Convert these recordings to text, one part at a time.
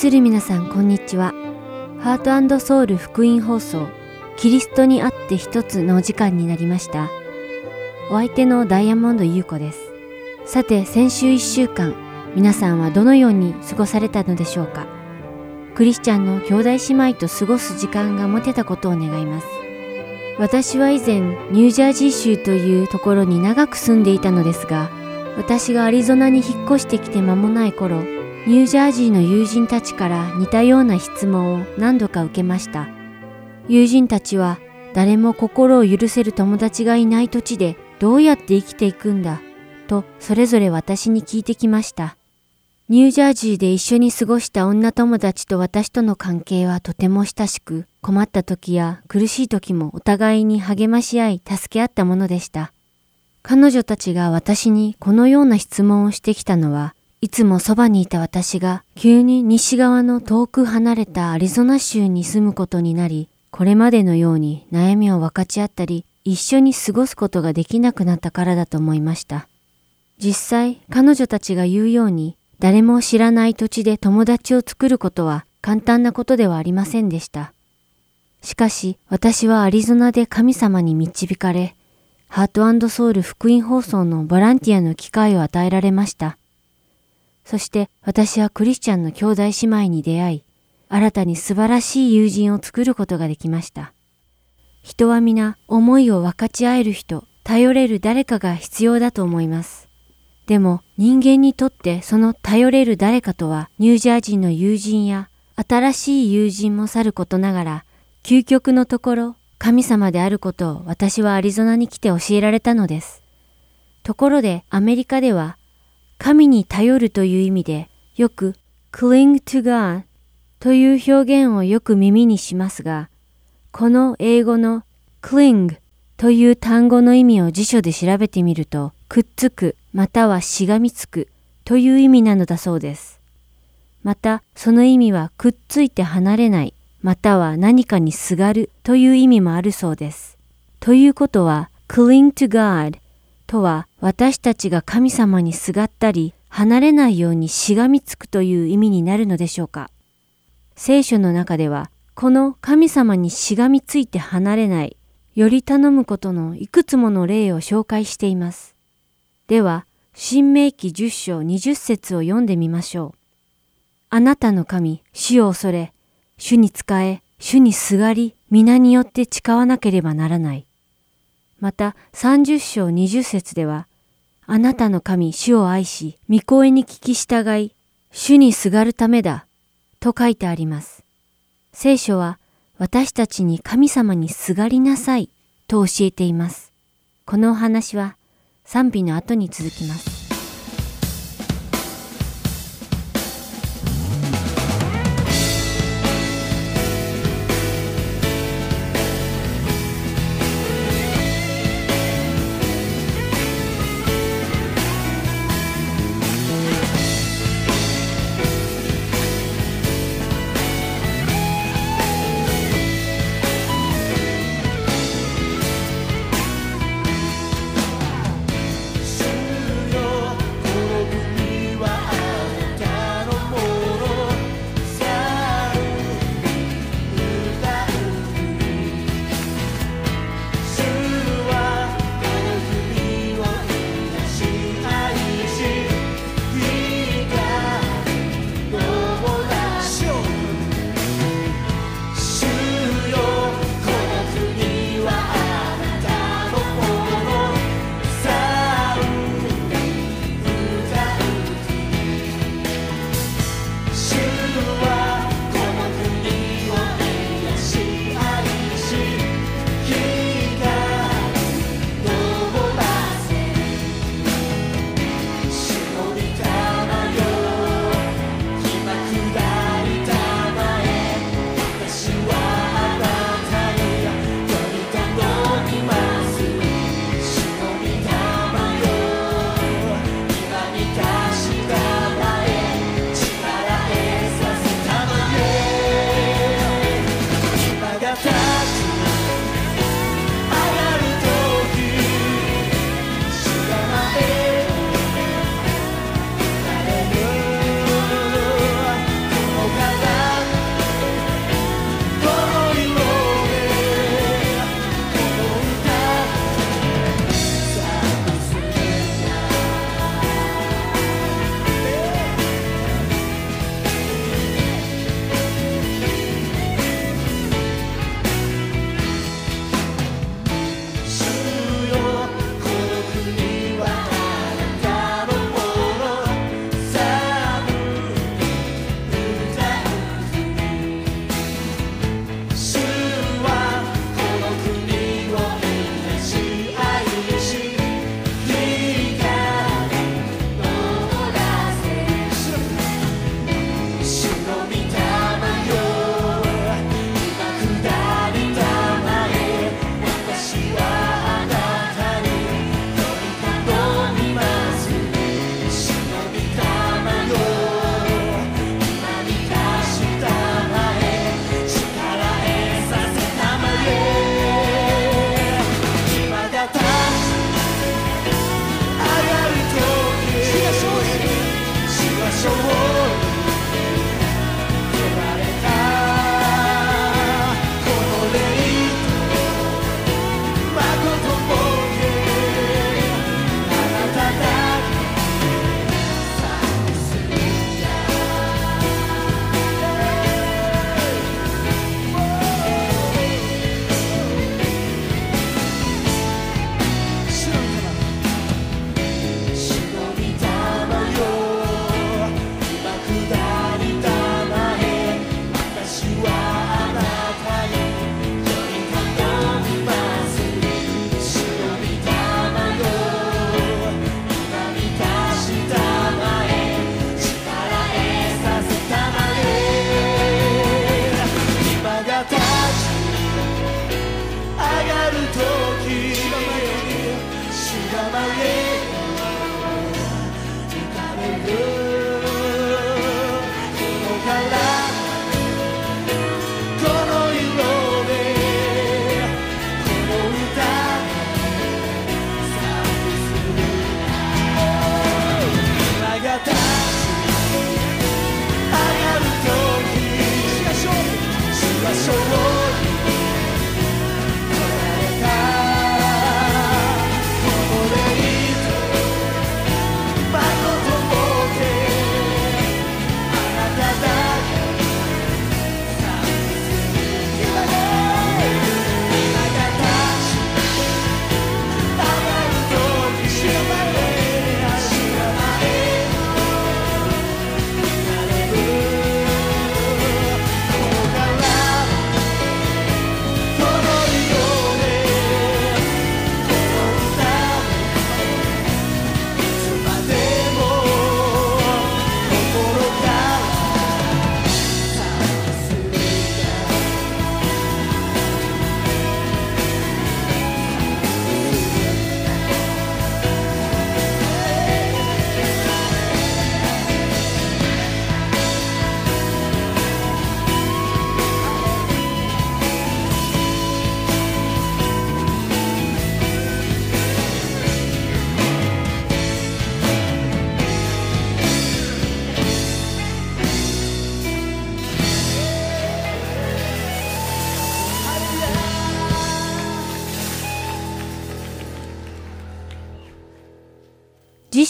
する皆さんこんにちは。ハートソウル福音放送、キリストにあって一つのお時間になりました。お相手のダイヤモンド優子です。さて、先週一週間、皆さんはどのように過ごされたのでしょうかクリスチャンの兄弟姉妹と過ごす時間が持てたことを願います。私は以前、ニュージャージー州というところに長く住んでいたのですが、私がアリゾナに引っ越してきて間もない頃、ニュージャージーの友人たちから似たような質問を何度か受けました。友人たちは誰も心を許せる友達がいない土地でどうやって生きていくんだとそれぞれ私に聞いてきました。ニュージャージーで一緒に過ごした女友達と私との関係はとても親しく、困った時や苦しい時もお互いに励まし合い助け合ったものでした。彼女たちが私にこのような質問をしてきたのは、いつもそばにいた私が急に西側の遠く離れたアリゾナ州に住むことになり、これまでのように悩みを分かち合ったり、一緒に過ごすことができなくなったからだと思いました。実際、彼女たちが言うように、誰も知らない土地で友達を作ることは簡単なことではありませんでした。しかし、私はアリゾナで神様に導かれ、ハートソウル福音放送のボランティアの機会を与えられました。そして私はクリスチャンの兄弟姉妹に出会い、新たに素晴らしい友人を作ることができました。人は皆思いを分かち合える人、頼れる誰かが必要だと思います。でも人間にとってその頼れる誰かとはニュージャージーの友人や新しい友人もさることながら究極のところ神様であることを私はアリゾナに来て教えられたのです。ところでアメリカでは神に頼るという意味でよく cling to God という表現をよく耳にしますが、この英語の cling という単語の意味を辞書で調べてみると、くっつくまたはしがみつくという意味なのだそうです。また、その意味はくっついて離れないまたは何かにすがるという意味もあるそうです。ということは、cling to God とは私たちが神様にすがったり離れないようにしがみつくという意味になるのでしょうか？聖書の中では、この神様にしがみついて離れない、より頼むことのいくつもの例を紹介しています。では、新明記10章20節を読んでみましょう。あなたの神、死を恐れ、主に仕え、主にすがり、皆によって誓わなければならない。また、30章20節では、あなたの神、主を愛し、御声に聞き従い、主にすがるためだ、と書いてあります。聖書は、私たちに神様にすがりなさい、と教えています。このお話は、賛否の後に続きます。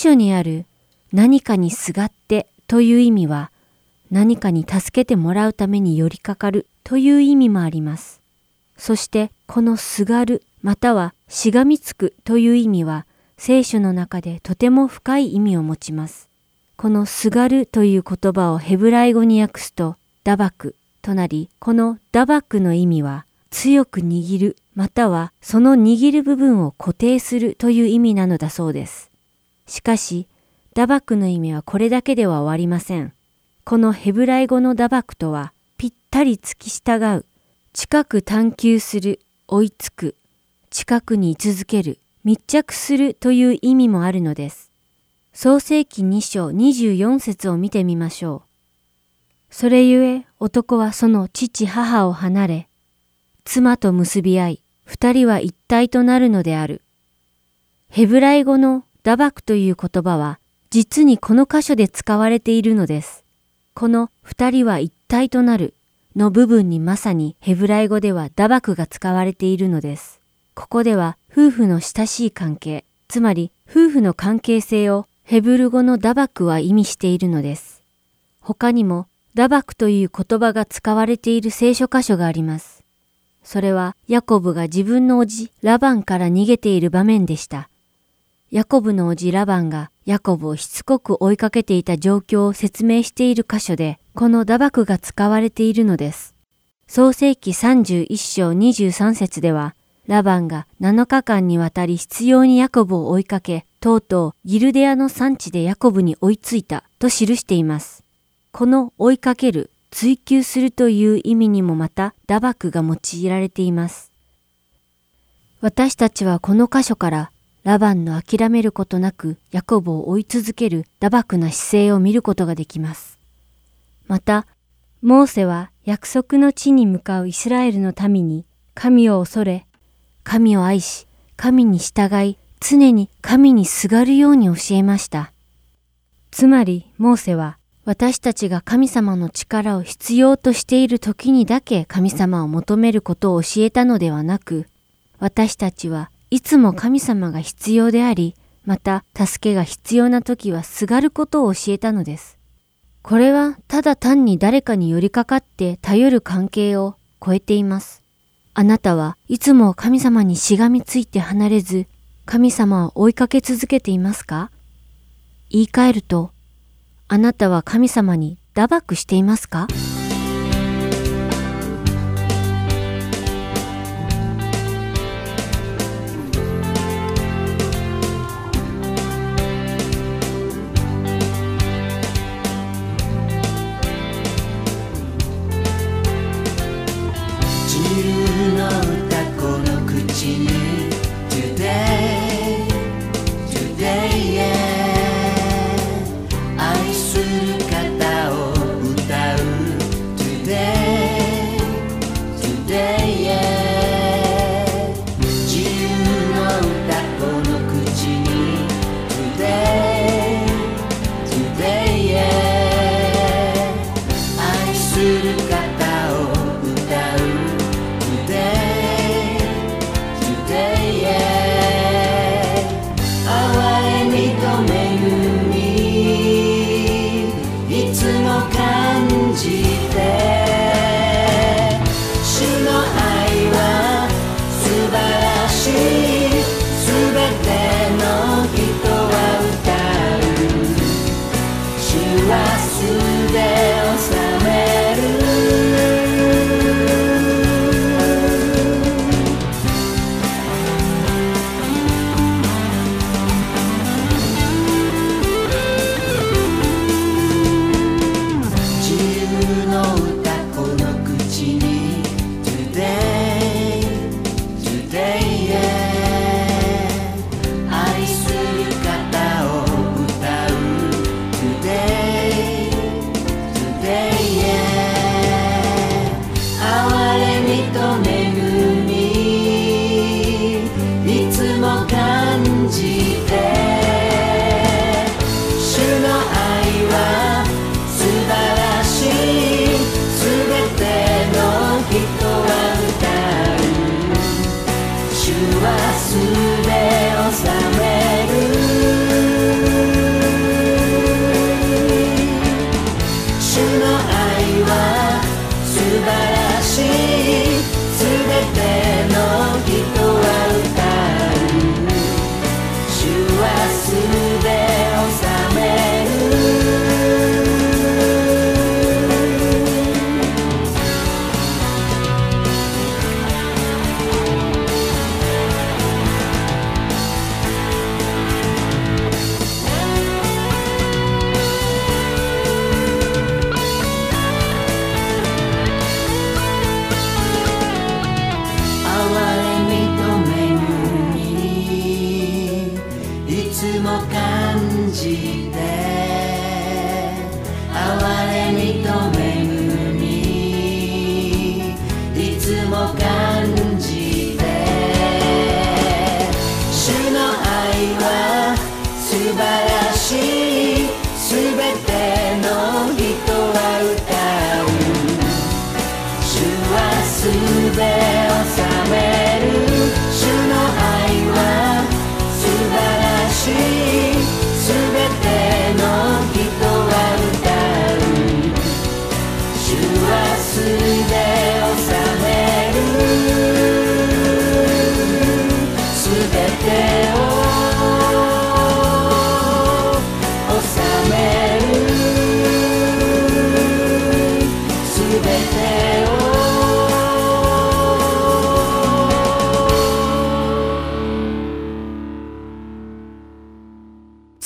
書にある何かにすがってという意味は何かに助けてもらうために寄りかかるという意味もあります。そしてこのすがるまたはしがみつくという意味は聖書の中でとても深い意味を持ちます。このすがるという言葉をヘブライ語に訳すとダバクとなり、このダバクの意味は強く握るまたはその握る部分を固定するという意味なのだそうです。しかし、ダバクの意味はこれだけでは終わりません。このヘブライ語のダバクとは、ぴったり付き従う、近く探求する、追いつく、近くに居続ける、密着するという意味もあるのです。創世記2章24節を見てみましょう。それゆえ男はその父母を離れ、妻と結び合い、二人は一体となるのである。ヘブライ語のダバクという言葉は、実にこの箇所で使われているのです。この二人は一体となるの部分にまさにヘブライ語ではダバクが使われているのです。ここでは夫婦の親しい関係、つまり夫婦の関係性をヘブル語のダバクは意味しているのです。他にもダバクという言葉が使われている聖書箇所があります。それはヤコブが自分の叔父ラバンから逃げている場面でした。ヤコブの叔父ラバンがヤコブをしつこく追いかけていた状況を説明している箇所で、このダバクが使われているのです。創世記31章23節では、ラバンが7日間にわたり必要にヤコブを追いかけ、とうとうギルデアの産地でヤコブに追いついたと記しています。この追いかける、追求するという意味にもまた打爆が用いられています。私たちはこの箇所からラバンの諦めることなくヤコブを追い続ける打爆な姿勢を見ることができます。また、モーセは約束の地に向かうイスラエルの民に神を恐れ神を愛し、神に従い、常に神にすがるように教えました。つまり、モーセは、私たちが神様の力を必要としている時にだけ神様を求めることを教えたのではなく、私たちはいつも神様が必要であり、また助けが必要な時はすがることを教えたのです。これはただ単に誰かに寄りかかって頼る関係を超えています。あなたはいつも神様にしがみついて離れず、神様を追いかけ続けていますか？言い換えると、あなたは神様に打爆していますか？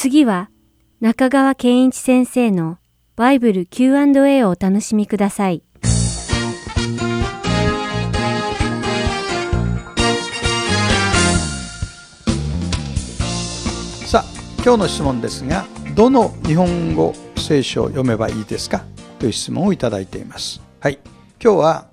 次は中川健一先生のバイブル Q&A をお楽しみください。さあ今日の質問ですがどの日本語聖書を読めばいいですか？という質問をいただいています。はい。今日は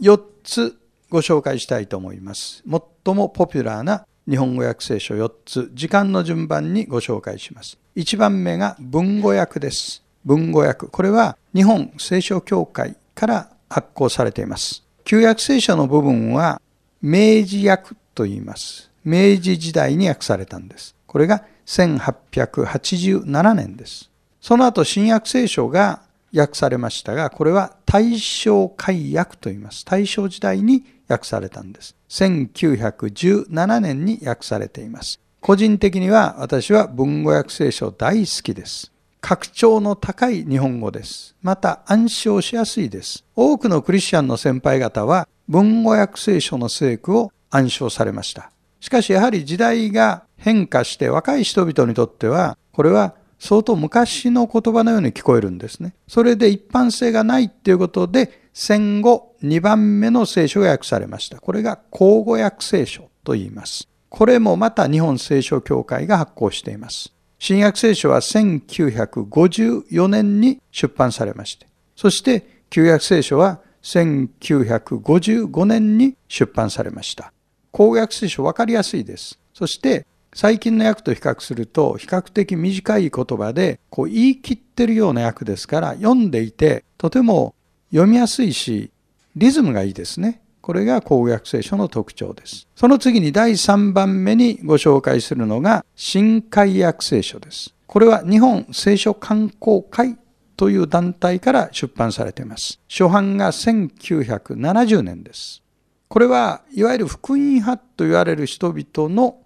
4つご紹介したいと思います。最もポピュラーな日本語訳聖書4つ時間の順番にご紹介します1番目が文語訳です文語訳これは日本聖書協会から発行されています旧約聖書の部分は明治訳と言います明治時代に訳されたんですこれが1887年です。その後、新約聖書が訳されましたが、これは大正改訳と言います。大正時代に訳されたんです。1917年に訳されています。個人的には私は文語訳聖書大好きです。格調の高い日本語です。また暗唱しやすいです。多くのクリスチャンの先輩方は文語訳聖書の聖句を暗唱されました。しかしやはり時代が変化して若い人々にとってはこれは相当昔の言葉のように聞こえるんですね。それで一般性がないっていうことで戦後2番目の聖書が訳されました。これが口語訳聖書と言います。これもまた日本聖書協会が発行しています。新約聖書は1954年に出版されまして、そして旧約聖書は1955年に出版されました。公約聖書分かりやすいです。そして最近の訳と比較すると比較的短い言葉でこう言い切ってるような訳ですから読んでいてとても読みやすいしリズムがいいですね。これが公約聖書の特徴です。その次に第3番目にご紹介するのが新海訳聖書です。これは日本聖書観光会という団体から出版されています。初版が1970年です。これはいわゆる福音派と言われる人々の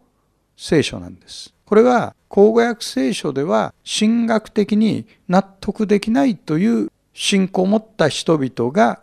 聖書なんです。これは口語訳聖書では神学的に納得できないという信仰を持った人々が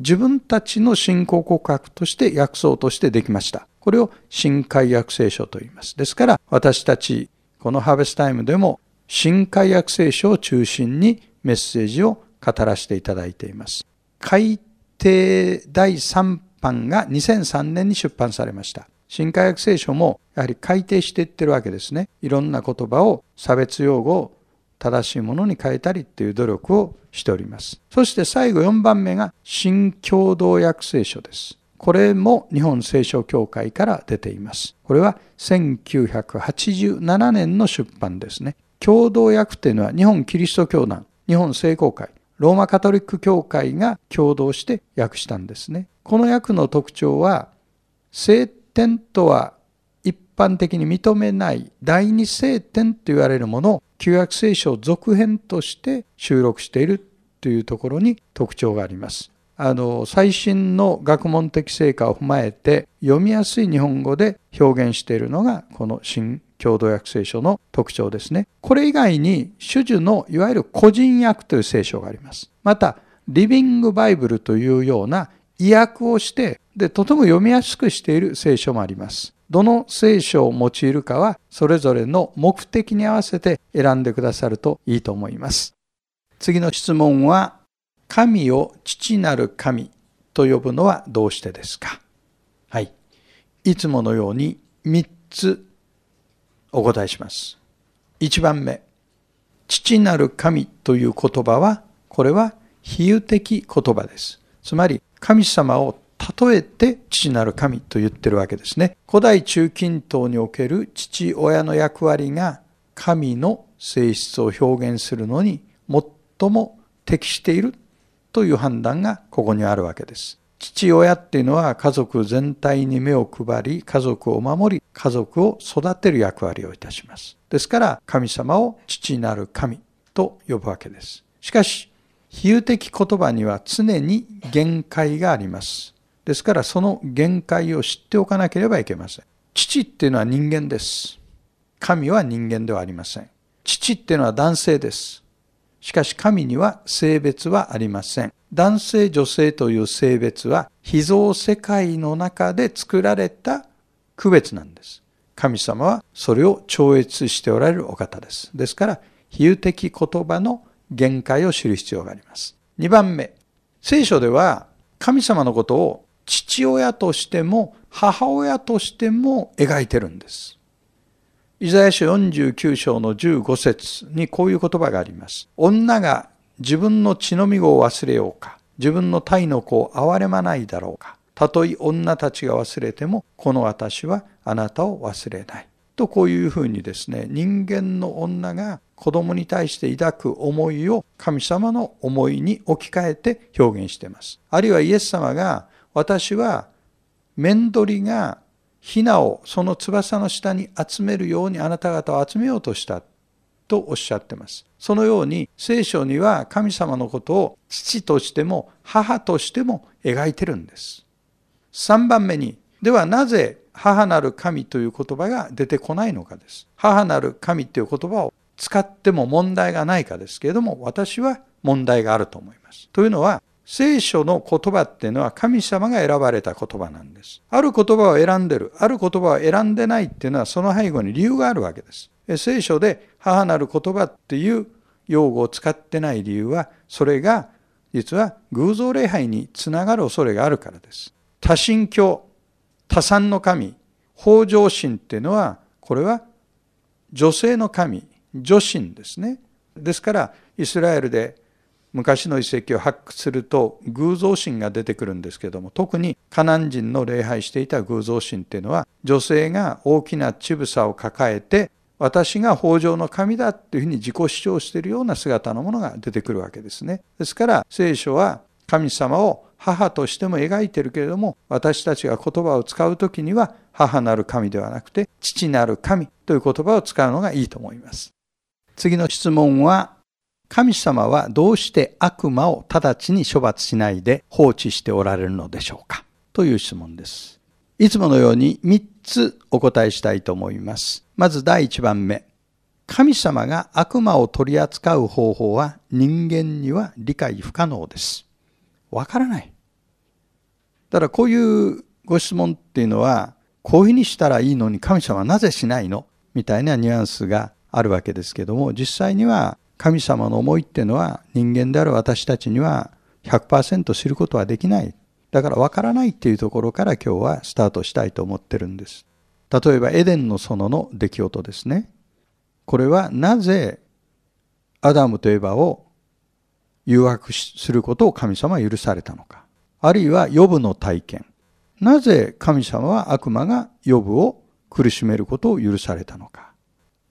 自分たちの信仰告白として訳そうとしてできました。これを新海訳聖書と言います。ですから私たちこのハーベスタイムでも新海訳聖書を中心にメッセージを語らせていただいています。改訂第3版が2003年に出版されました。新海訳聖書もやはり改訂していってるわけですね。いろんな言葉を差別用語を正しいものに変えたりっていう努力をしております。そして最後4番目が新共同訳聖書です。これも日本聖書協会から出ています。これは1987年の出版ですね。共同訳というのは日本キリスト教団、日本聖公会、ローマカトリック教会が共同して訳したんですね。この訳の特徴は、聖典とは一般的に認めない第二聖典と言われるものを旧約聖書続編として収録しているというところに特徴があります。あの最新の学問的成果を踏まえて読みやすい日本語で表現しているのがこの新共同訳聖書の特徴ですね。これ以外に種々のいわゆる個人訳という聖書があります。またリビングバイブルというような意訳をしてでとても読みやすくしている聖書もあります。どの聖書を用いるかはそれぞれの目的に合わせて選んでくださるといいと思います。次の質問は神を父なる神と呼ぶのはどうしてですか？はい。いつものように3つお答えします。1番目。父なる神という言葉は、これは比喩的言葉です。つまり、神様を例えて父なる神と言ってるわけですね。古代中近東における父親の役割が神の性質を表現するのに最も適しているという判断がここにあるわけです。父親っていうのは家族全体に目を配り、家族を守り、家族を育てる役割をいたします。ですから神様を父なる神と呼ぶわけです。しかし、比喩的言葉には常に限界があります。ですからその限界を知っておかなければいけません。父っていうのは人間です。神は人間ではありません。父っていうのは男性です。しかし神には性別はありません。男性女性という性別は秘蔵世界の中で作られた区別なんです。神様はそれを超越しておられるお方です。ですから比喩的言葉の限界を知る必要があります。2番目、聖書では神様のことを父親としても母親としても描いてるんです。イザヤ書49章の15節にこういう言葉があります。女が自分の血のみ子を忘れようか、自分の体の子を憐れまないだろうか、たとえ女たちが忘れても、この私はあなたを忘れない。とこういうふうにですね、人間の女が子供に対して抱く思いを神様の思いに置き換えて表現しています。あるいはイエス様が私は面取りがヒナをその翼の下に集めるようにあなた方を集めようとしたとおっしゃってます。そのように聖書には神様のことを父としても母としても描いてるんです。3番目に、ではなぜ母なる神という言葉が出てこないのかです。母なる神という言葉を使っても問題がないかですけれども、私は問題があると思います。というのは、聖書の言葉っていうのは神様が選ばれた言葉なんです。ある言葉を選んでる、ある言葉を選んでないっていうのはその背後に理由があるわけです。聖書で母なる言葉っていう用語を使ってない理由は、それが実は偶像礼拝につながる恐れがあるからです。多神教、多産の神、北条神っていうのは、これは女性の神、女神ですね。ですから、イスラエルで昔の遺跡を発掘すると偶像神が出てくるんですけども特にカナン人の礼拝していた偶像神っていうのは女性が大きな乳房を抱えて私が北条の神だっていうふうに自己主張しているような姿のものが出てくるわけですね。ですから聖書は神様を母としても描いてるけれども私たちが言葉を使う時には母なる神ではなくて父なる神という言葉を使うのがいいと思います。次の質問は神様はどうして悪魔を直ちに処罰しないで放置しておられるのでしょうか？という質問です。いつものように3つお答えしたいと思います。まず第1番目。神様が悪魔を取り扱う方法は人間には理解不可能です。わからない。だからこういうご質問っていうのは、こういうふうにしたらいいのに神様はなぜしないの？みたいなニュアンスがあるわけですけども、実際には神様の思いっていうのは人間である私たちには100%知ることはできない。だからわからないっていうところから今日はスタートしたいと思ってるんです。例えばエデンの園の出来事ですね。これはなぜアダムとエバを誘惑することを神様は許されたのか。あるいはヨブの体験。なぜ神様は悪魔がヨブを苦しめることを許されたのか。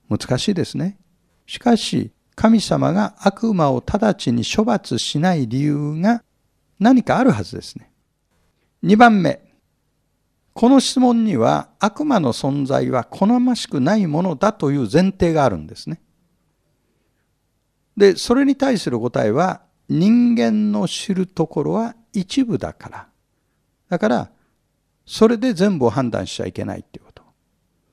難しいですね。しかし、神様が悪魔を直ちに処罰しない理由が何かあるはずですね。2番目。この質問には悪魔の存在は好ましくないものだという前提があるんですね。で、それに対する答えは人間の知るところは一部だから。だから、それで全部を判断しちゃいけないっていうこと。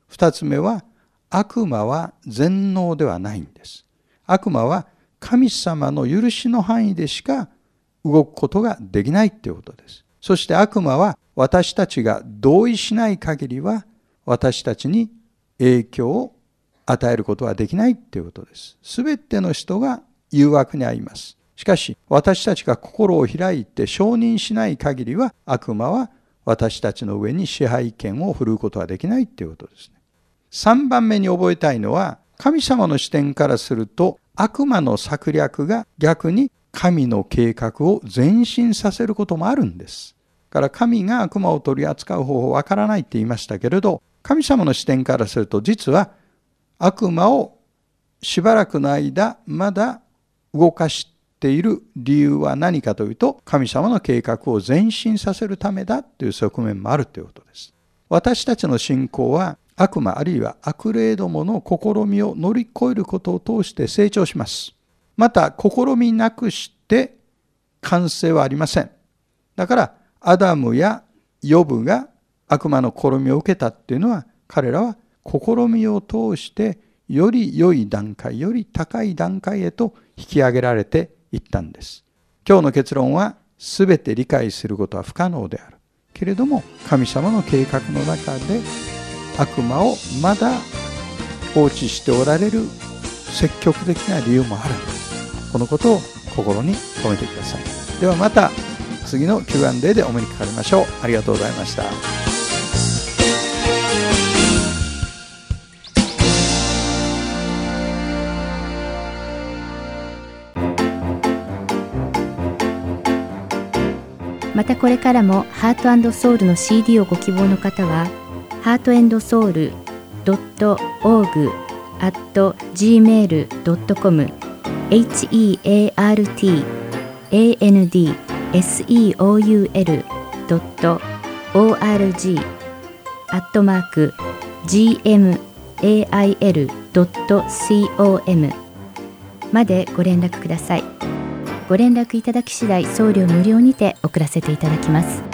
二つ目は悪魔は全能ではないんです。悪魔は神様の許しの範囲でしか動くことができないということです。そして悪魔は私たちが同意しない限りは私たちに影響を与えることはできないということです。すべての人が誘惑に遭います。しかし私たちが心を開いて承認しない限りは悪魔は私たちの上に支配権を振るうことはできないということですね。3番目に覚えたいのは神様の視点からすると悪魔の策略が逆に神の計画を前進させることもあるんです。から神が悪魔を取り扱う方法わからないって言いましたけれど神様の視点からすると実は悪魔をしばらくの間まだ動かしている理由は何かというと神様の計画を前進させるためだという側面もあるということです。私たちの信仰は悪魔あるいは悪霊どもの試みを乗り越えることを通して成長します。また試みなくして完成はありません。だからアダムやヨブが悪魔の試みを受けたっていうのは彼らは試みを通してより良い段階より高い段階へと引き上げられていったんです今日の結論は全て理解することは不可能であるけれども神様の計画の中で悪魔をまだ放置しておられる積極的な理由もある。このことを心に留めてください。ではまた次の Q&A でお目にかかりましょう。ありがとうございました。またこれからもハートソウルの CD をご希望の方はハートソウル .org.gmail.com heartandseoul.org アットマーク gmail.com までご連絡ください。ご連絡いただき次第送料無料にて送らせていただきます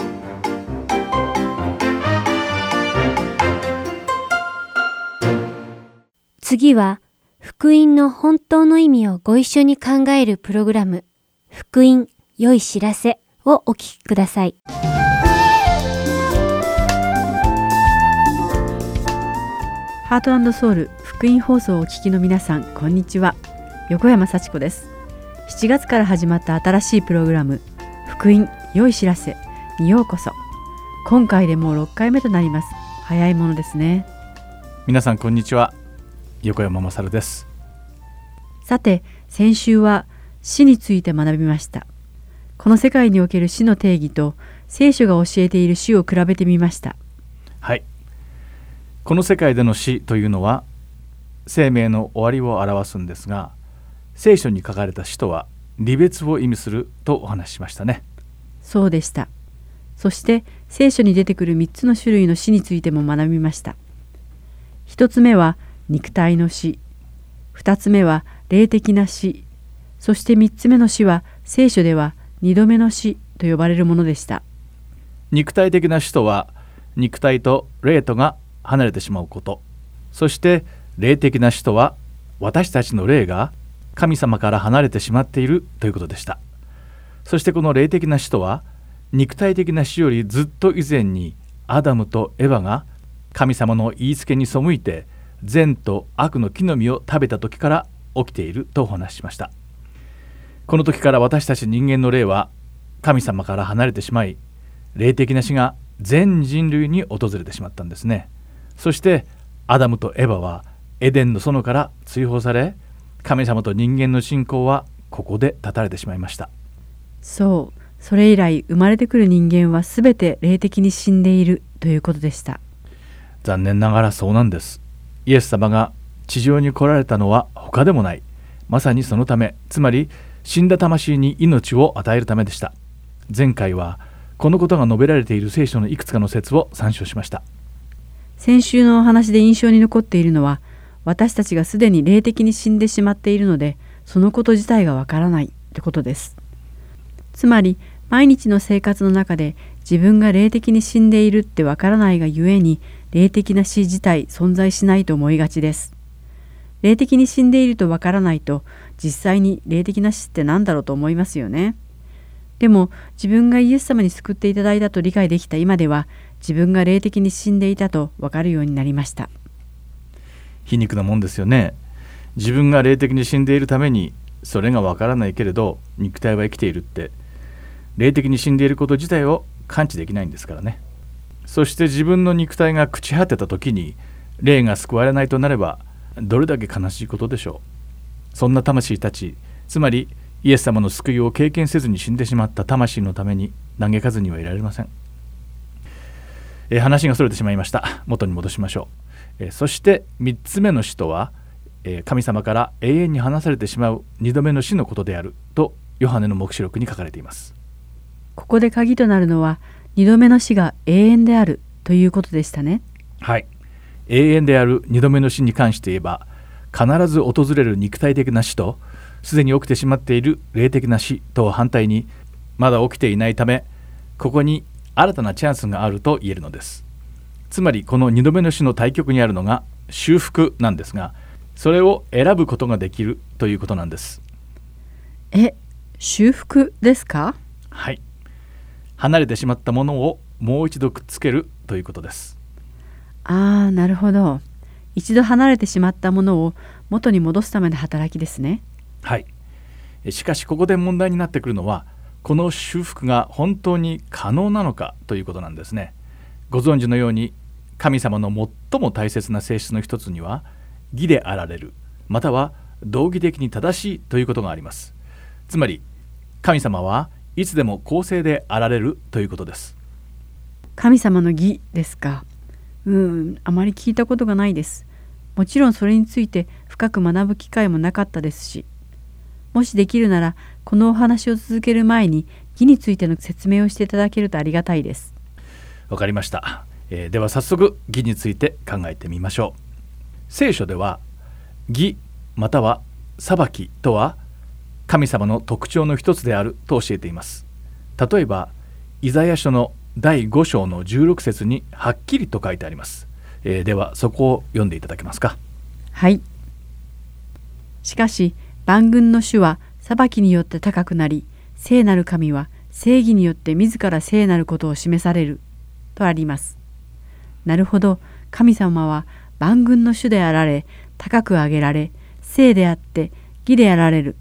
次は福音の本当の意味をご一緒に考えるプログラム福音良い知らせをお聞きください。ハートソウル福音放送をお聞きの皆さんこんにちは。横山幸子です。7月から始まった新しいプログラム「福音良い知らせ」にようこそ。今回でもう6回目となります。早いものですね。皆さんこんにちは横山まです。さて先週は死について学びました。この世界における死の定義と聖書が教えている死を比べてみました。はい。この世界での死というのは生命の終わりを表すんですが聖書に書かれた死とは離別を意味するとお話ししましたね。そうでした。そして聖書に出てくる3つの種類の死についても学びました。1つ目は肉体の死。2つ目は霊的な死。そして3つ目の死は聖書では2度目の死と呼ばれるものでした。肉体的な死とは肉体と霊とが離れてしまうこと。そして霊的な死とは私たちの霊が神様から離れてしまっているということでした。そしてこの霊的な死とは肉体的な死よりずっと以前にアダムとエヴァが神様の言いつけに背いて善と悪の木の実を食べた時から起きているとお話ししました。この時から私たち人間の霊は神様から離れてしまい霊的な死が全人類に訪れてしまったんですね。そしてアダムとエヴァはエデンの園から追放され神様と人間の信仰はここで断たれてしまいました。そうそれ以来生まれてくる人間は全て霊的に死んでいるということでした。残念ながらそうなんですイエス様が地上に来られたのは他でもない。まさにそのためつまり死んだ魂に命を与えるためでした。前回はこのことが述べられている聖書のいくつかの説を参照しました。先週のお話で印象に残っているのは私たちがすでに霊的に死んでしまっているのでそのこと自体がわからないってことです。つまり毎日の生活の中で自分が霊的に死んでいるってわからないがゆえに霊的な死自体存在しないと思いがちです。霊的に死んでいるとわからないと実際に霊的な死って何だろうと思いますよね。でも自分がイエス様に救っていただいたと理解できた今では自分が霊的に死んでいたとわかるようになりました。皮肉なもんですよね。自分が霊的に死んでいるためにそれがわからないけれど肉体は生きているって。霊的に死んでいること自体を感知できないんですからね。そして自分の肉体が朽ち果てた時に霊が救われないとなればどれだけ悲しいことでしょう。そんな魂たちつまりイエス様の救いを経験せずに死んでしまった魂のために嘆かずにはいられません、えー話がそれてしまいました。元に戻しましょう、えーそして3つ目の死とは、えー神様から永遠に離されてしまう2度目の死のことであるとヨハネの黙示録に書かれています。ここで鍵となるのは二度目の死が永遠であるということでしたね。はい。永遠である2度目の死に関して言えば必ず訪れる肉体的な死とすでに起きてしまっている霊的な死とは反対にまだ起きていないためここに新たなチャンスがあると言えるのです。つまりこの2度目の死の対極にあるのが修復なんですがそれを選ぶことができるということなんです。え、修復ですか？はい離れてしまったものをもう一度くっつけるということですああ、なるほど。一度離れてしまったものを元に戻すための働きですね。はいえしかしここで問題になってくるのはこの修復が本当に可能なのかということなんですねご存知のように神様の最も大切な性質の一つには義であられるまたは道義的に正しいということがありますつまり神様はいつでも公正であられるということです神様の義ですか？うん、あまり聞いたことがないです。もちろんそれについて深く学ぶ機会もなかったですし、もしできるならこのお話を続ける前に義についての説明をしていただけるとありがたいです。わかりました、えーでは早速義について考えてみましょう聖書では義または裁きとは神様の特徴の一つであると教えています例えばイザヤ書の第5章の16節にはっきりと書いてあります、えーではそこを読んでいただけますかはい。しかし万軍の主は裁きによって高くなり、聖なる神は正義によって自ら聖なることを示されるとあります。なるほど、神様は万軍の主であられ、高く上げられ、聖であって義であられる。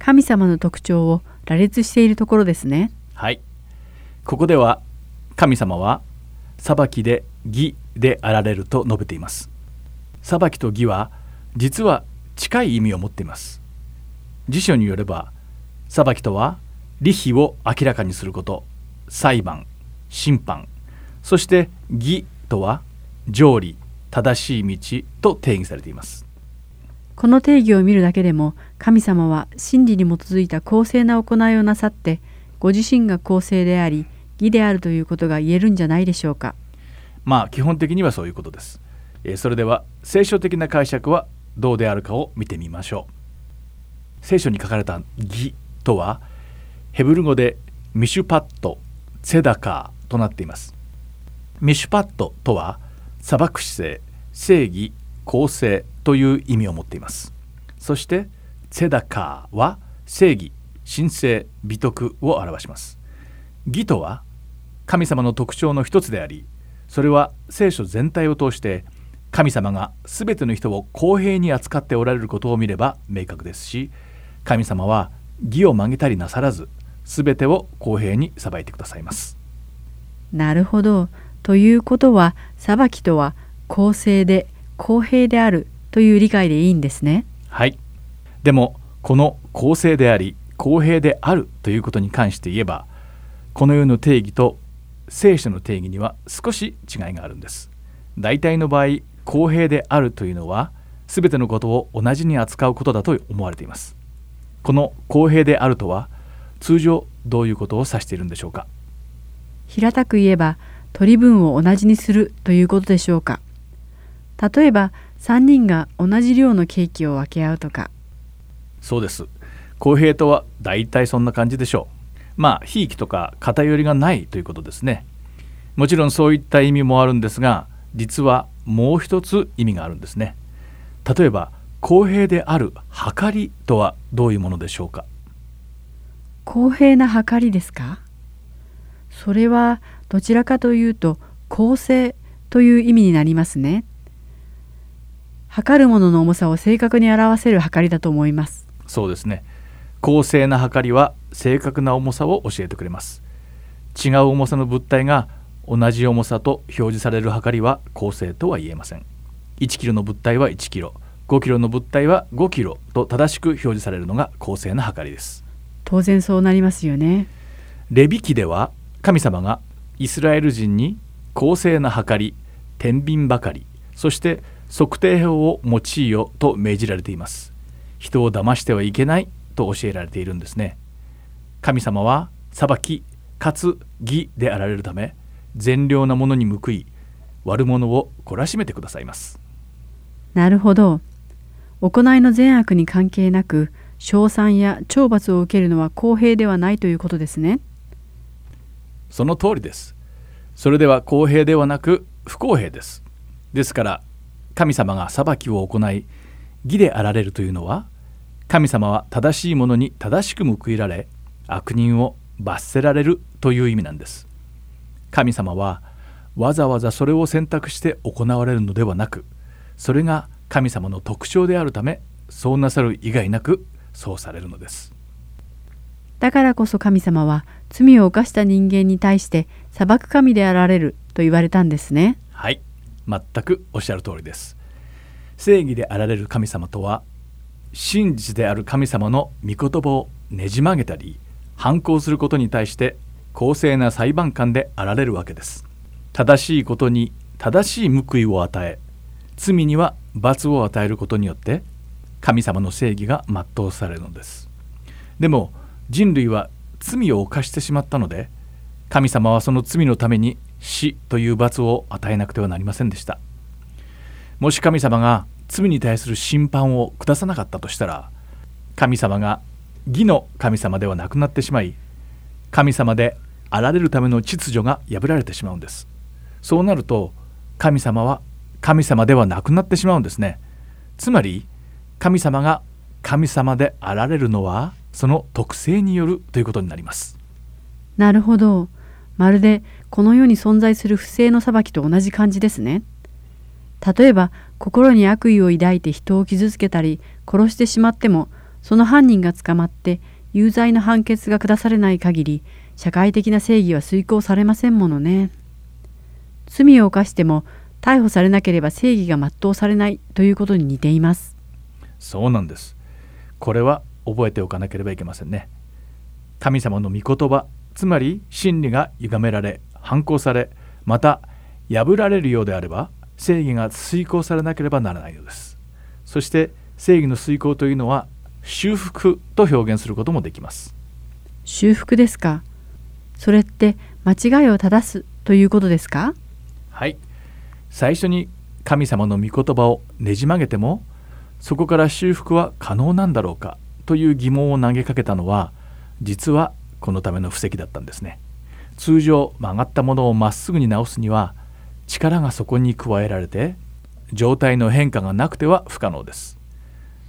神様の特徴を羅列しているところですね。はい。ここでは神様は裁きで義であられると述べています。裁きと義は実は近い意味を持っています。辞書によれば裁きとは利否を明らかにすること裁判審判。そして義とは条理正しい道と定義されています。この定義を見るだけでも神様は真理に基づいた公正な行いをなさってご自身が公正であり義であるということが言えるんじゃないでしょうかまあ基本的にはそういうことです。えーそれでは聖書的な解釈はどうであるかを見てみましょう。聖書に書かれた義とはヘブル語でミシュパット、ツェダカーとなっています。ミシュパットとは裁く姿勢、正義、公正という意味を持っています。そしてツェダカーは正義、神聖、美徳を表します。義とは神様の特徴の一つでありそれは聖書全体を通して神様が全ての人を公平に扱っておられることを見れば明確ですし神様は義を曲げたりなさらず全てを公平に裁いてくださいますなるほど。ということは裁きとは公正で公平であるという理解でいいんですね。はいでもこの公正であり公平であるということに関して言えばこの世の定義と聖書の定義には少し違いがあるんです。大体の場合公平であるというのは全てのことを同じに扱うことだと思われています。この公平であるとは通常どういうことを指しているんでしょうか？平たく言えば取り分を同じにするということでしょうか？例えば3人が同じ量のケーキを分け合うとかそうです。公平とは大体そんな感じでしょう。まあひいきとか偏りがないということですね。もちろんそういった意味もあるんですが実はもう一つ意味があるんですね。例えば公平である計りとはどういうものでしょうか？公平な計りですか？それはどちらかというと公正という意味になりますね。測るものの重さを正確に表せる計りだと思います。そうですね。公正な計りは正確な重さを教えてくれます。違う重さの物体が同じ重さと表示される計りは公正とは言えません。1キロの物体は1キロ。5キロの物体は5キロと正しく表示されるのが公正な計りです。当然そうなりますよね。レビ記では神様がイスラエル人に公正な計り天秤ばかりそして測定法を用いよと命じられています人を騙してはいけないと教えられているんですね。神様は裁きかつ義であられるため善良なものに報い悪者を懲らしめてくださいます。なるほど。行いの善悪に関係なく賞賛や懲罰を受けるのは公平ではないということですね。その通りです。それでは公平ではなく不公平です。ですから神様が裁きを行い義であられるというのは神様は正しいものに正しく報いられ悪人を罰せられるという意味なんです。神様はわざわざそれを選択して行われるのではなくそれが神様の特徴であるためそうなさる以外なくそうされるのです。だからこそ神様は罪を犯した人間に対して裁く神であられると言われたんですね。はい。全くおっしゃる通りです正義であられる神様とは真実である神様の御言葉をねじ曲げたり反抗することに対して公正な裁判官であられるわけです正しいことに正しい報いを与え罪には罰を与えることによって神様の正義が全うされるのですでも人類は罪を犯してしまったので神様はその罪のために死という罰を与えなくてはなりませんでしたもし神様が罪に対する審判を下さなかったとしたら神様が義の神様ではなくなってしまい神様であられるための秩序が破られてしまうんです。そうなると神様は神様ではなくなってしまうんですね。つまり神様が神様であられるのはその特性によるということになります。なるほど。まるでこの世に存在する不正の裁きと同じ感じですね。例えば心に悪意を抱いて人を傷つけたり殺してしまってもその犯人が捕まって有罪の判決が下されない限り社会的な正義は遂行されませんものね。罪を犯しても逮捕されなければ正義が全うされないということに似ています。そうなんです。これは覚えておかなければいけませんね。神様の御言葉つまり真理が歪められ反抗されまた破られるようであれば正義が遂行されなければならないのです。そして正義の遂行というのは修復と表現することもできます。修復ですか？それって間違いを正すということですか？はい。最初に神様の御言葉をねじ曲げてもそこから修復は可能なんだろうかという疑問を投げかけたのは実はこのための布石だったんですね。通常曲がったものをまっすぐに直すには力がそこに加えられて状態の変化がなくては不可能です。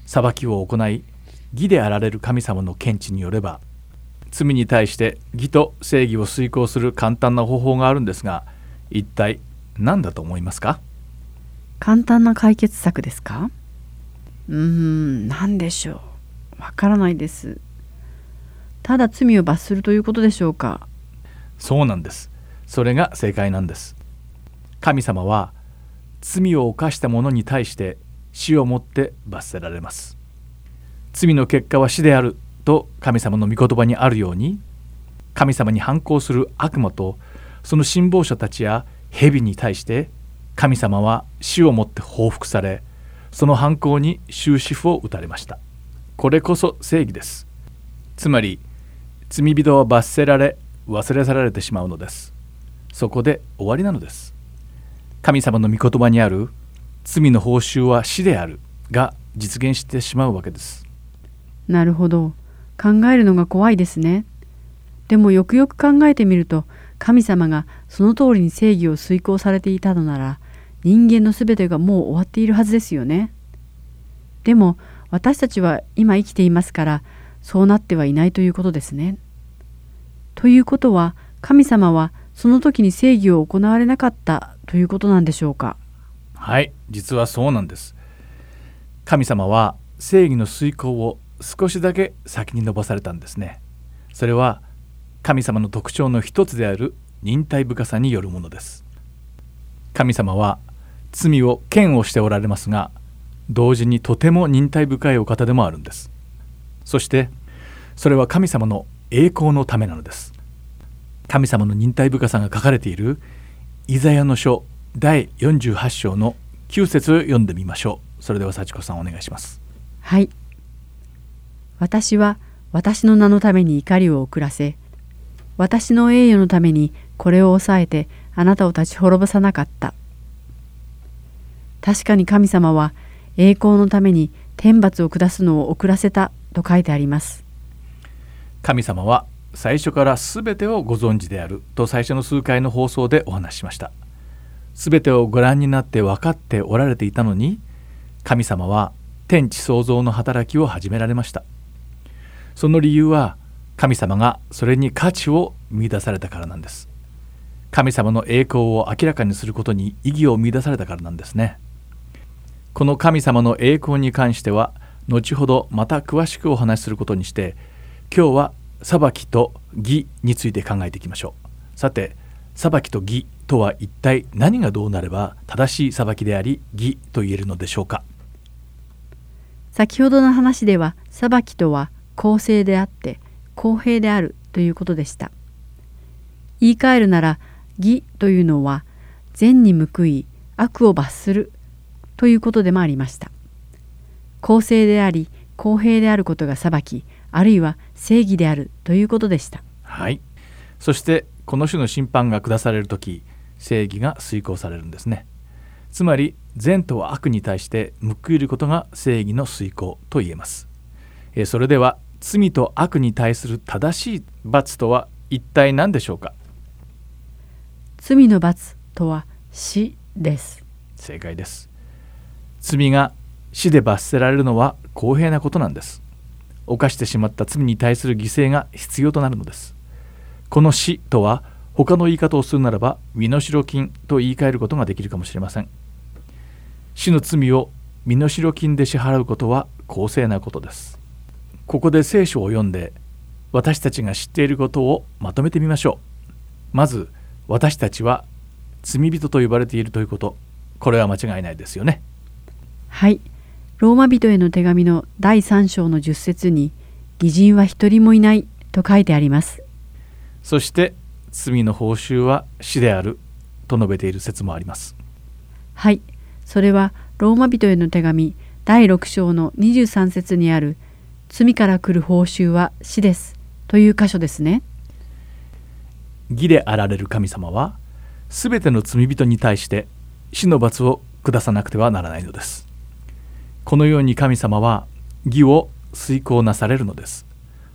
裁きを行い義であられる神様の見地によれば罪に対して義と正義を遂行する簡単な方法があるんですが一体何だと思いますか？簡単な解決策ですか？うーん何でしょう。わからないです。ただ罪を罰するということでしょうか？そうなんです。それが正解なんです神様は罪を犯した者に対して死をもって罰せられます。罪の結果は死であると神様の御言葉にあるように神様に反抗する悪魔とその信望者たちや蛇に対して神様は死をもって報復されその犯行に終止符を打たれました。これこそ正義です。つまり罪人は罰せられ忘れ去られてしまうのです。そこで終わりなのです。神様の御言葉にある罪の報酬は死であるが実現してしまうわけです。なるほど。考えるのが怖いですね。でもよくよく考えてみると神様がその通りに正義を遂行されていたのなら人間のすべてがもう終わっているはずですよね。でも私たちは今生きていますからそうなってはいないということですね。ということは神様はその時に正義を行われなかったということなんでしょうか？はい実はそうなんです。神様は正義の遂行を少しだけ先に伸ばされたんですね。それは神様の特徴の一つである忍耐深さによるものです。神様は罪を嫌悪しておられますが同時にとても忍耐深いお方でもあるんです。そしてそれは神様の栄光のためなのです。神様の忍耐深さが書かれているイザヤの書第48章の9節を読んでみましょう。それでは幸子さんお願いします。はい。私は私の名のために怒りを遅らせ私の栄誉のためにこれを抑えてあなたを立ち滅ぼさなかった。確かに神様は栄光のために天罰を下すのを遅らせたと書いてあります。神様は最初から全てをご存知であると最初の数回の放送でお話ししました。全てをご覧になって分かっておられていたのに神様は天地創造の働きを始められました。その理由は神様がそれに価値を見出されたからなんです。神様の栄光を明らかにすることに意義を見出されたからなんですね。この神様の栄光に関しては後ほどまた詳しくお話しすることにして今日は裁きと義について考えていきましょう。さて裁きと義とは一体何がどうなれば正しい裁きであり義と言えるのでしょうか。先ほどの話では裁きとは公正であって公平であるということでした。言い換えるなら義というのは善に報い悪を罰するということでもありました。公正であり公平であることが裁きあるいは正義であるということでした。はい。そしてこの種の審判が下される時正義が遂行されるんですね。つまり善と悪に対して報いることが正義の遂行と言えます。それでは罪と悪に対する正しい罰とは一体何でしょうか？罪の罰とは死です。正解です。罪が死で罰せられるのは公平なことなんです犯してしまった罪に対する犠牲が必要となるのです。この死とは他の言い方をするならば身代金と言い換えることができるかもしれません。死の罪を身代金で支払うことは公正なことです。ここで聖書を読んで私たちが知っていることをまとめてみましょう。まず私たちは罪人と呼ばれているということ。これは間違いないですよね。はい。ローマ人への手紙の第3章の10節に義人は一人もいないと書いてあります。そして罪の報酬は死であると述べている説もあります。はい。それはローマ人への手紙第6章の23節にある罪から来る報酬は死ですという箇所ですね。義であられる神様はすべての罪人に対して死の罰を下さなくてはならないのですこのように神様は義を遂行なされるのです。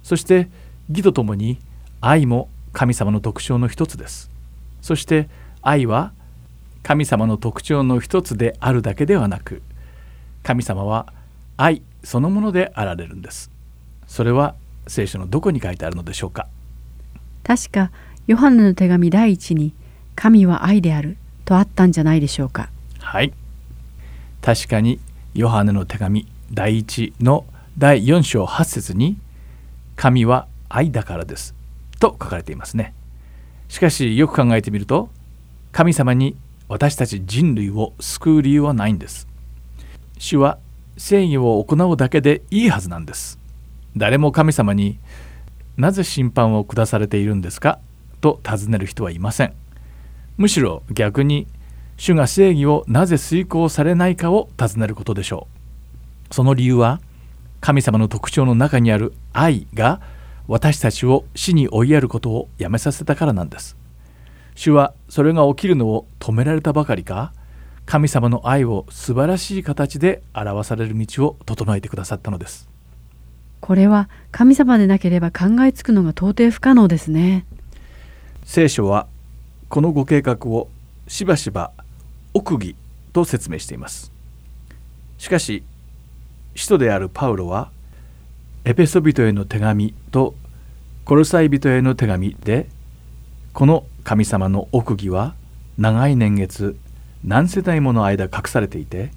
そして義とともに愛も神様の特徴の一つです。そして愛は神様の特徴の一つであるだけではなく神様は愛そのものであられるんです。それは聖書のどこに書いてあるのでしょうか？確かヨハネの手紙第一に神は愛であるとあったんじゃないでしょうか。はい。確かにヨハネの手紙第一の第4章8節に神は愛だからですと書かれていますね。しかしよく考えてみると神様に私たち人類を救う理由はないんです。主は正義を行うだけでいいはずなんです。誰も神様になぜ審判を下されているんですかと尋ねる人はいません。むしろ逆に主が正義をなぜ遂行されないかを尋ねることでしょう。その理由は神様の特徴の中にある愛が私たちを死に追いやることをやめさせたからなんです。主はそれが起きるのを止められたばかりか神様の愛を素晴らしい形で表される道を整えてくださったのです。これは神様でなければ考えつくのが到底不可能ですね。聖書はこのご計画をしばしば奥義と説明しています。しかし使徒であるパウロはエペソ人への手紙とコルサイ人への手紙でこの神様の奥義は長い年月何世代もの間隠されていて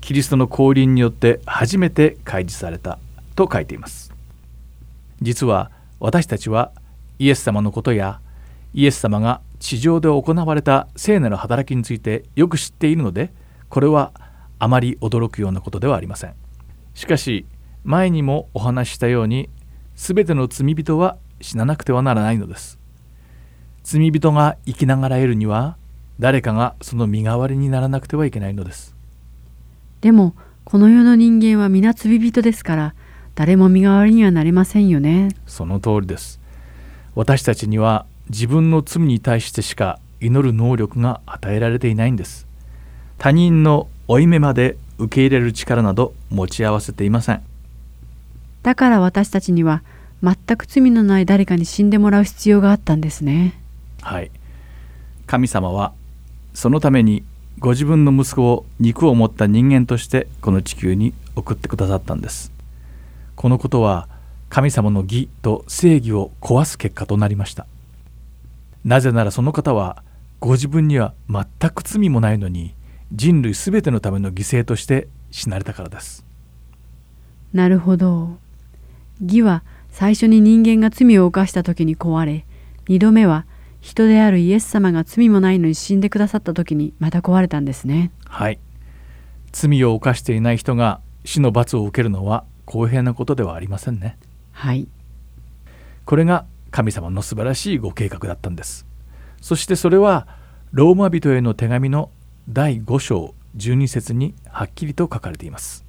キリストの降臨によって初めて開示されたと書いています。実は私たちはイエス様のことやイエス様が地上で行われた聖なる働きについてよく知っているのでこれはあまり驚くようなことではありません。しかし前にもお話ししたように全ての罪人は死ななくてはならないのです。罪人が生きながら得るには誰かがその身代わりにならなくてはいけないのです。でもこの世の人間は皆罪人ですから誰も身代わりにはなれませんよね。その通りです。私たちには自分の罪に対してしか祈る能力が与えられていないんです。他人の負い目まで受け入れる力など持ち合わせていません。だから私たちには全く罪のない誰かに死んでもらう必要があったんですね。はい。神様はそのためにご自分の息子を肉を持った人間としてこの地球に送ってくださったんです。このことは神様の義と正義を壊す結果となりましたなぜならその方はご自分には全く罪もないのに人類すべてのための犠牲として死なれたからです。なるほど。義は最初に人間が罪を犯した時に壊れ二度目は人であるイエス様が罪もないのに死んでくださった時にまた壊れたんですね。はい。罪を犯していない人が死の罰を受けるのは公平なことではありませんね。はい。これが神様の素晴らしいご計画だったんです。そしてそれはローマ人への手紙の第5章12節にはっきりと書かれています。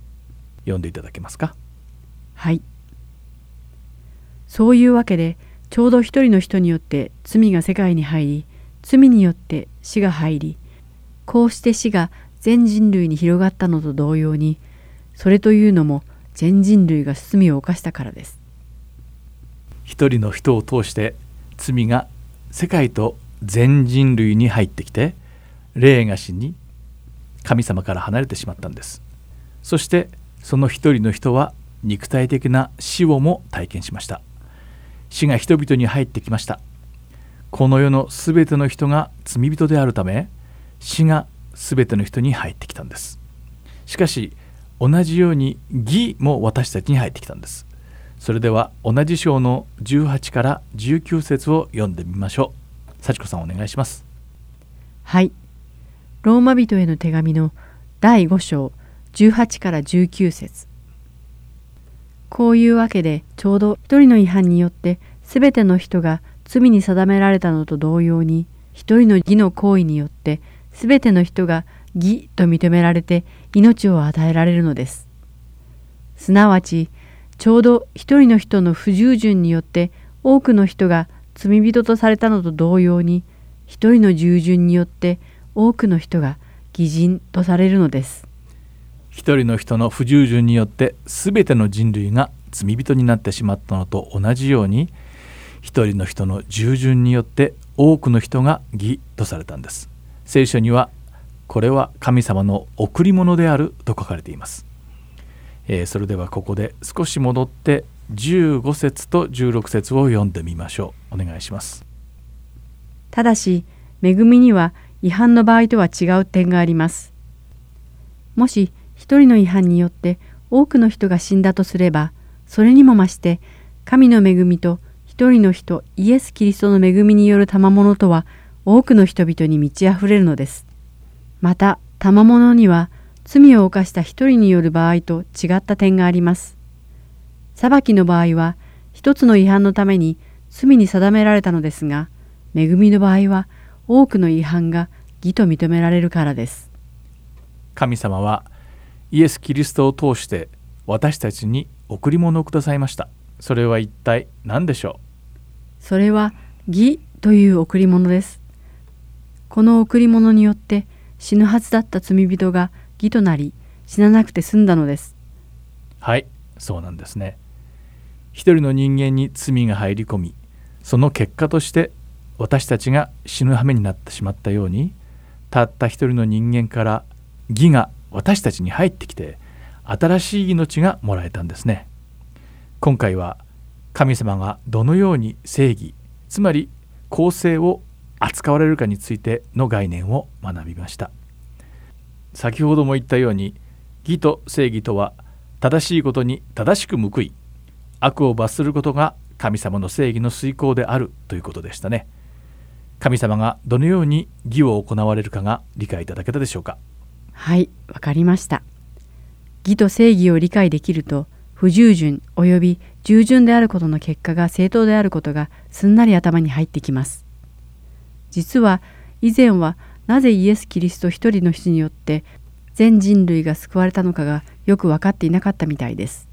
読んでいただけますか？はい。そういうわけでちょうど一人の人によって罪が世界に入り罪によって死が入りこうして死が全人類に広がったのと同様にそれというのも全人類が罪を犯したからです。一人の人を通して罪が世界と全人類に入ってきて霊が死に神様から離れてしまったんです。そしてその一人の人は肉体的な死をも体験しました。死が人々に入ってきました。この世のすべての人が罪人であるため死がすべての人に入ってきたんです。しかし同じように義も私たちに入ってきたんです。それでは同じ章の18から19節を読んでみましょう。幸子さんお願いします。はい。ローマ人への手紙の第5章18から19節。こういうわけでちょうど一人の違反によってすべての人が罪に定められたのと同様に一人の義の行為によってすべての人が義と認められて命を与えられるのです。すなわちちょうど一人の人の不従順によって多くの人が罪人とされたのと同様に一人の従順によって多くの人が義人とされるのです。一人の人の不従順によって全ての人類が罪人になってしまったのと同じように一人の人の従順によって多くの人が義とされたんです聖書にはこれは神様の贈り物であると書かれています、えーそれではここで少し戻って15節と16節を読んでみましょうお願いしますただし恵みには違反の場合とは違う点があります。もし一人の違反によって多くの人が死んだとすればそれにも増して神の恵みと一人の人イエス・キリストの恵みによる賜物とは多くの人々に満ち溢れるのです。また賜物には罪を犯した一人による場合と違った点があります。裁きの場合は一つの違反のために罪に定められたのですが恵みの場合は多くの違反が義と認められるからです。神様はイエス・キリストを通して私たちに贈り物をくださいましたそれは一体何でしょそれは義という贈り物です。この贈り物によって死ぬはずだった罪人が義となり死ななくて済んだのです。はいそうなんですね。一人の人間に罪が入り込みその結果として私たちが死ぬ羽目になってしまったようにたった一人の人間から義が私たちに入ってきて新しい命がもらえたんですね。今回は神様がどのように正義つまり公正を扱われるかについての概念を学びました。先ほども言ったように義と正義とは正しいことに正しく報い悪を罰することが神様の正義の遂行であるということでしたね。神様がどのように義を行われるかが理解いただけたでしょうか。はいわかりました。義と正義を理解できると不従順及び従順であることの結果が正当であることがすんなり頭に入ってきます。実は以前はなぜイエス・キリスト一人の人によって全人類が救われたのかがよく分かっていなかったみたいです。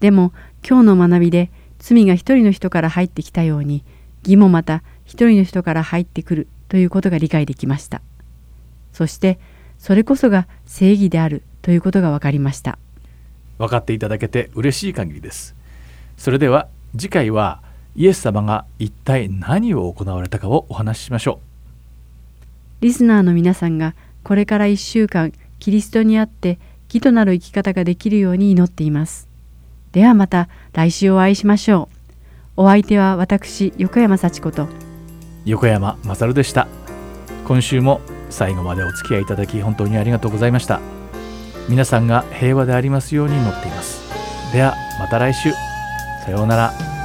でも今日の学びで罪が一人の人から入ってきたように義もまた一人の人から入ってくるということが理解できました。そしてそれこそが正義であるということが分かりました。分かっていただけて嬉しい限りです。それでは次回はイエス様が一体何を行われたかをお話ししましょう。リスナーの皆さんがこれから1週間キリストにあって義となる生き方ができるように祈っています。ではまた来週お会いしましょう。お相手は私横山幸子と。横山勝でした。今週も最後までお付き合いいただき本当にありがとうございました。皆さんが平和でありますように祈っています。ではまた来週。さようなら。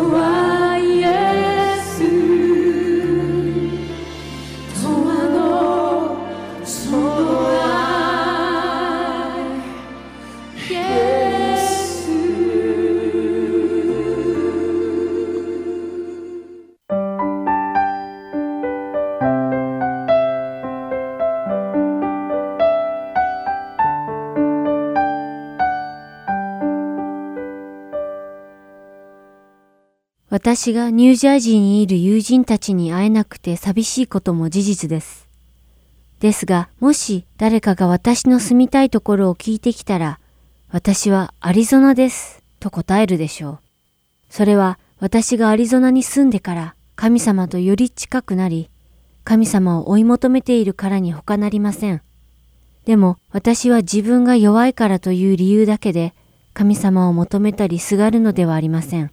そ私がニュージャージーにいる友人たちに会えなくて寂しいことも事実です。ですが、もし誰かが私の住みたいところを聞いてきたら、私はアリゾナですと答えるでしょう。それは私がアリゾナに住んでから神様とより近くなり、神様を追い求めているからに他なりません。でも私は自分が弱いからという理由だけで神様を求めたりすがるのではありません。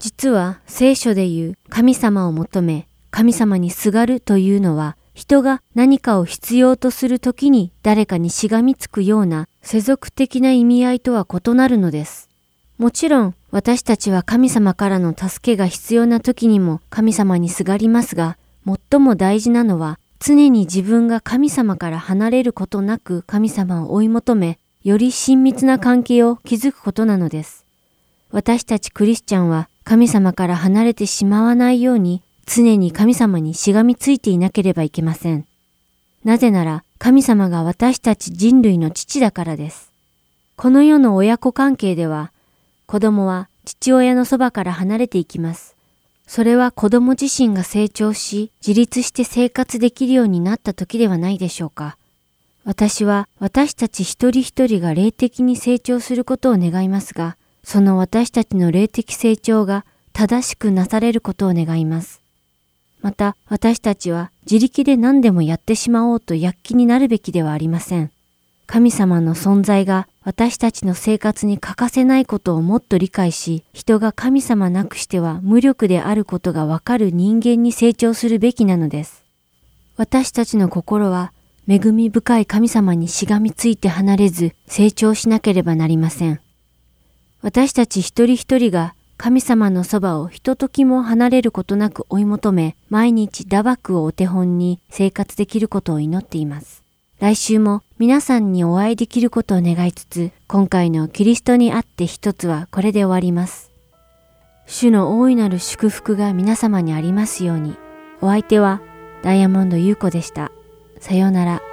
実は聖書で言う神様を求め、神様にすがるというのは、人が何かを必要とするときに誰かにしがみつくような世俗的な意味合いとは異なるのです。もちろん私たちは神様からの助けが必要な時にも神様にすがりますが、最も大事なのは常に自分が神様から離れることなく神様を追い求め、より親密な関係を築くことなのです。私たちクリスチャンは神様から離れてしまわないように常に神様にしがみついていなければいけません。なぜなら神様が私たち人類の父だからです。この世の親子関係では子供は父親のそばから離れていきます。それは子供自身が成長し自立して生活できるようになった時ではないでしょうか。私は私たち一人一人が霊的に成長することを願いますが、その私たちの霊的成長が正しくなされることを願います。また私たちは自力で何でもやってしまおうと躍起になるべきではありません。神様の存在が私たちの生活に欠かせないことをもっと理解し、人が神様なくしては無力であることがわかる人間に成長するべきなのです。私たちの心は恵み深い神様にしがみついて離れず成長しなければなりません。私たち一人一人が神様のそばをひとときも離れることなく追い求め、毎日打爆をお手本に生活できることを祈っています。来週も皆さんにお会いできることを願いつつ、今回のキリストにあって一つはこれで終わります。主の大いなる祝福が皆様にありますように。お相手はダイヤモンド優子でした。さようなら。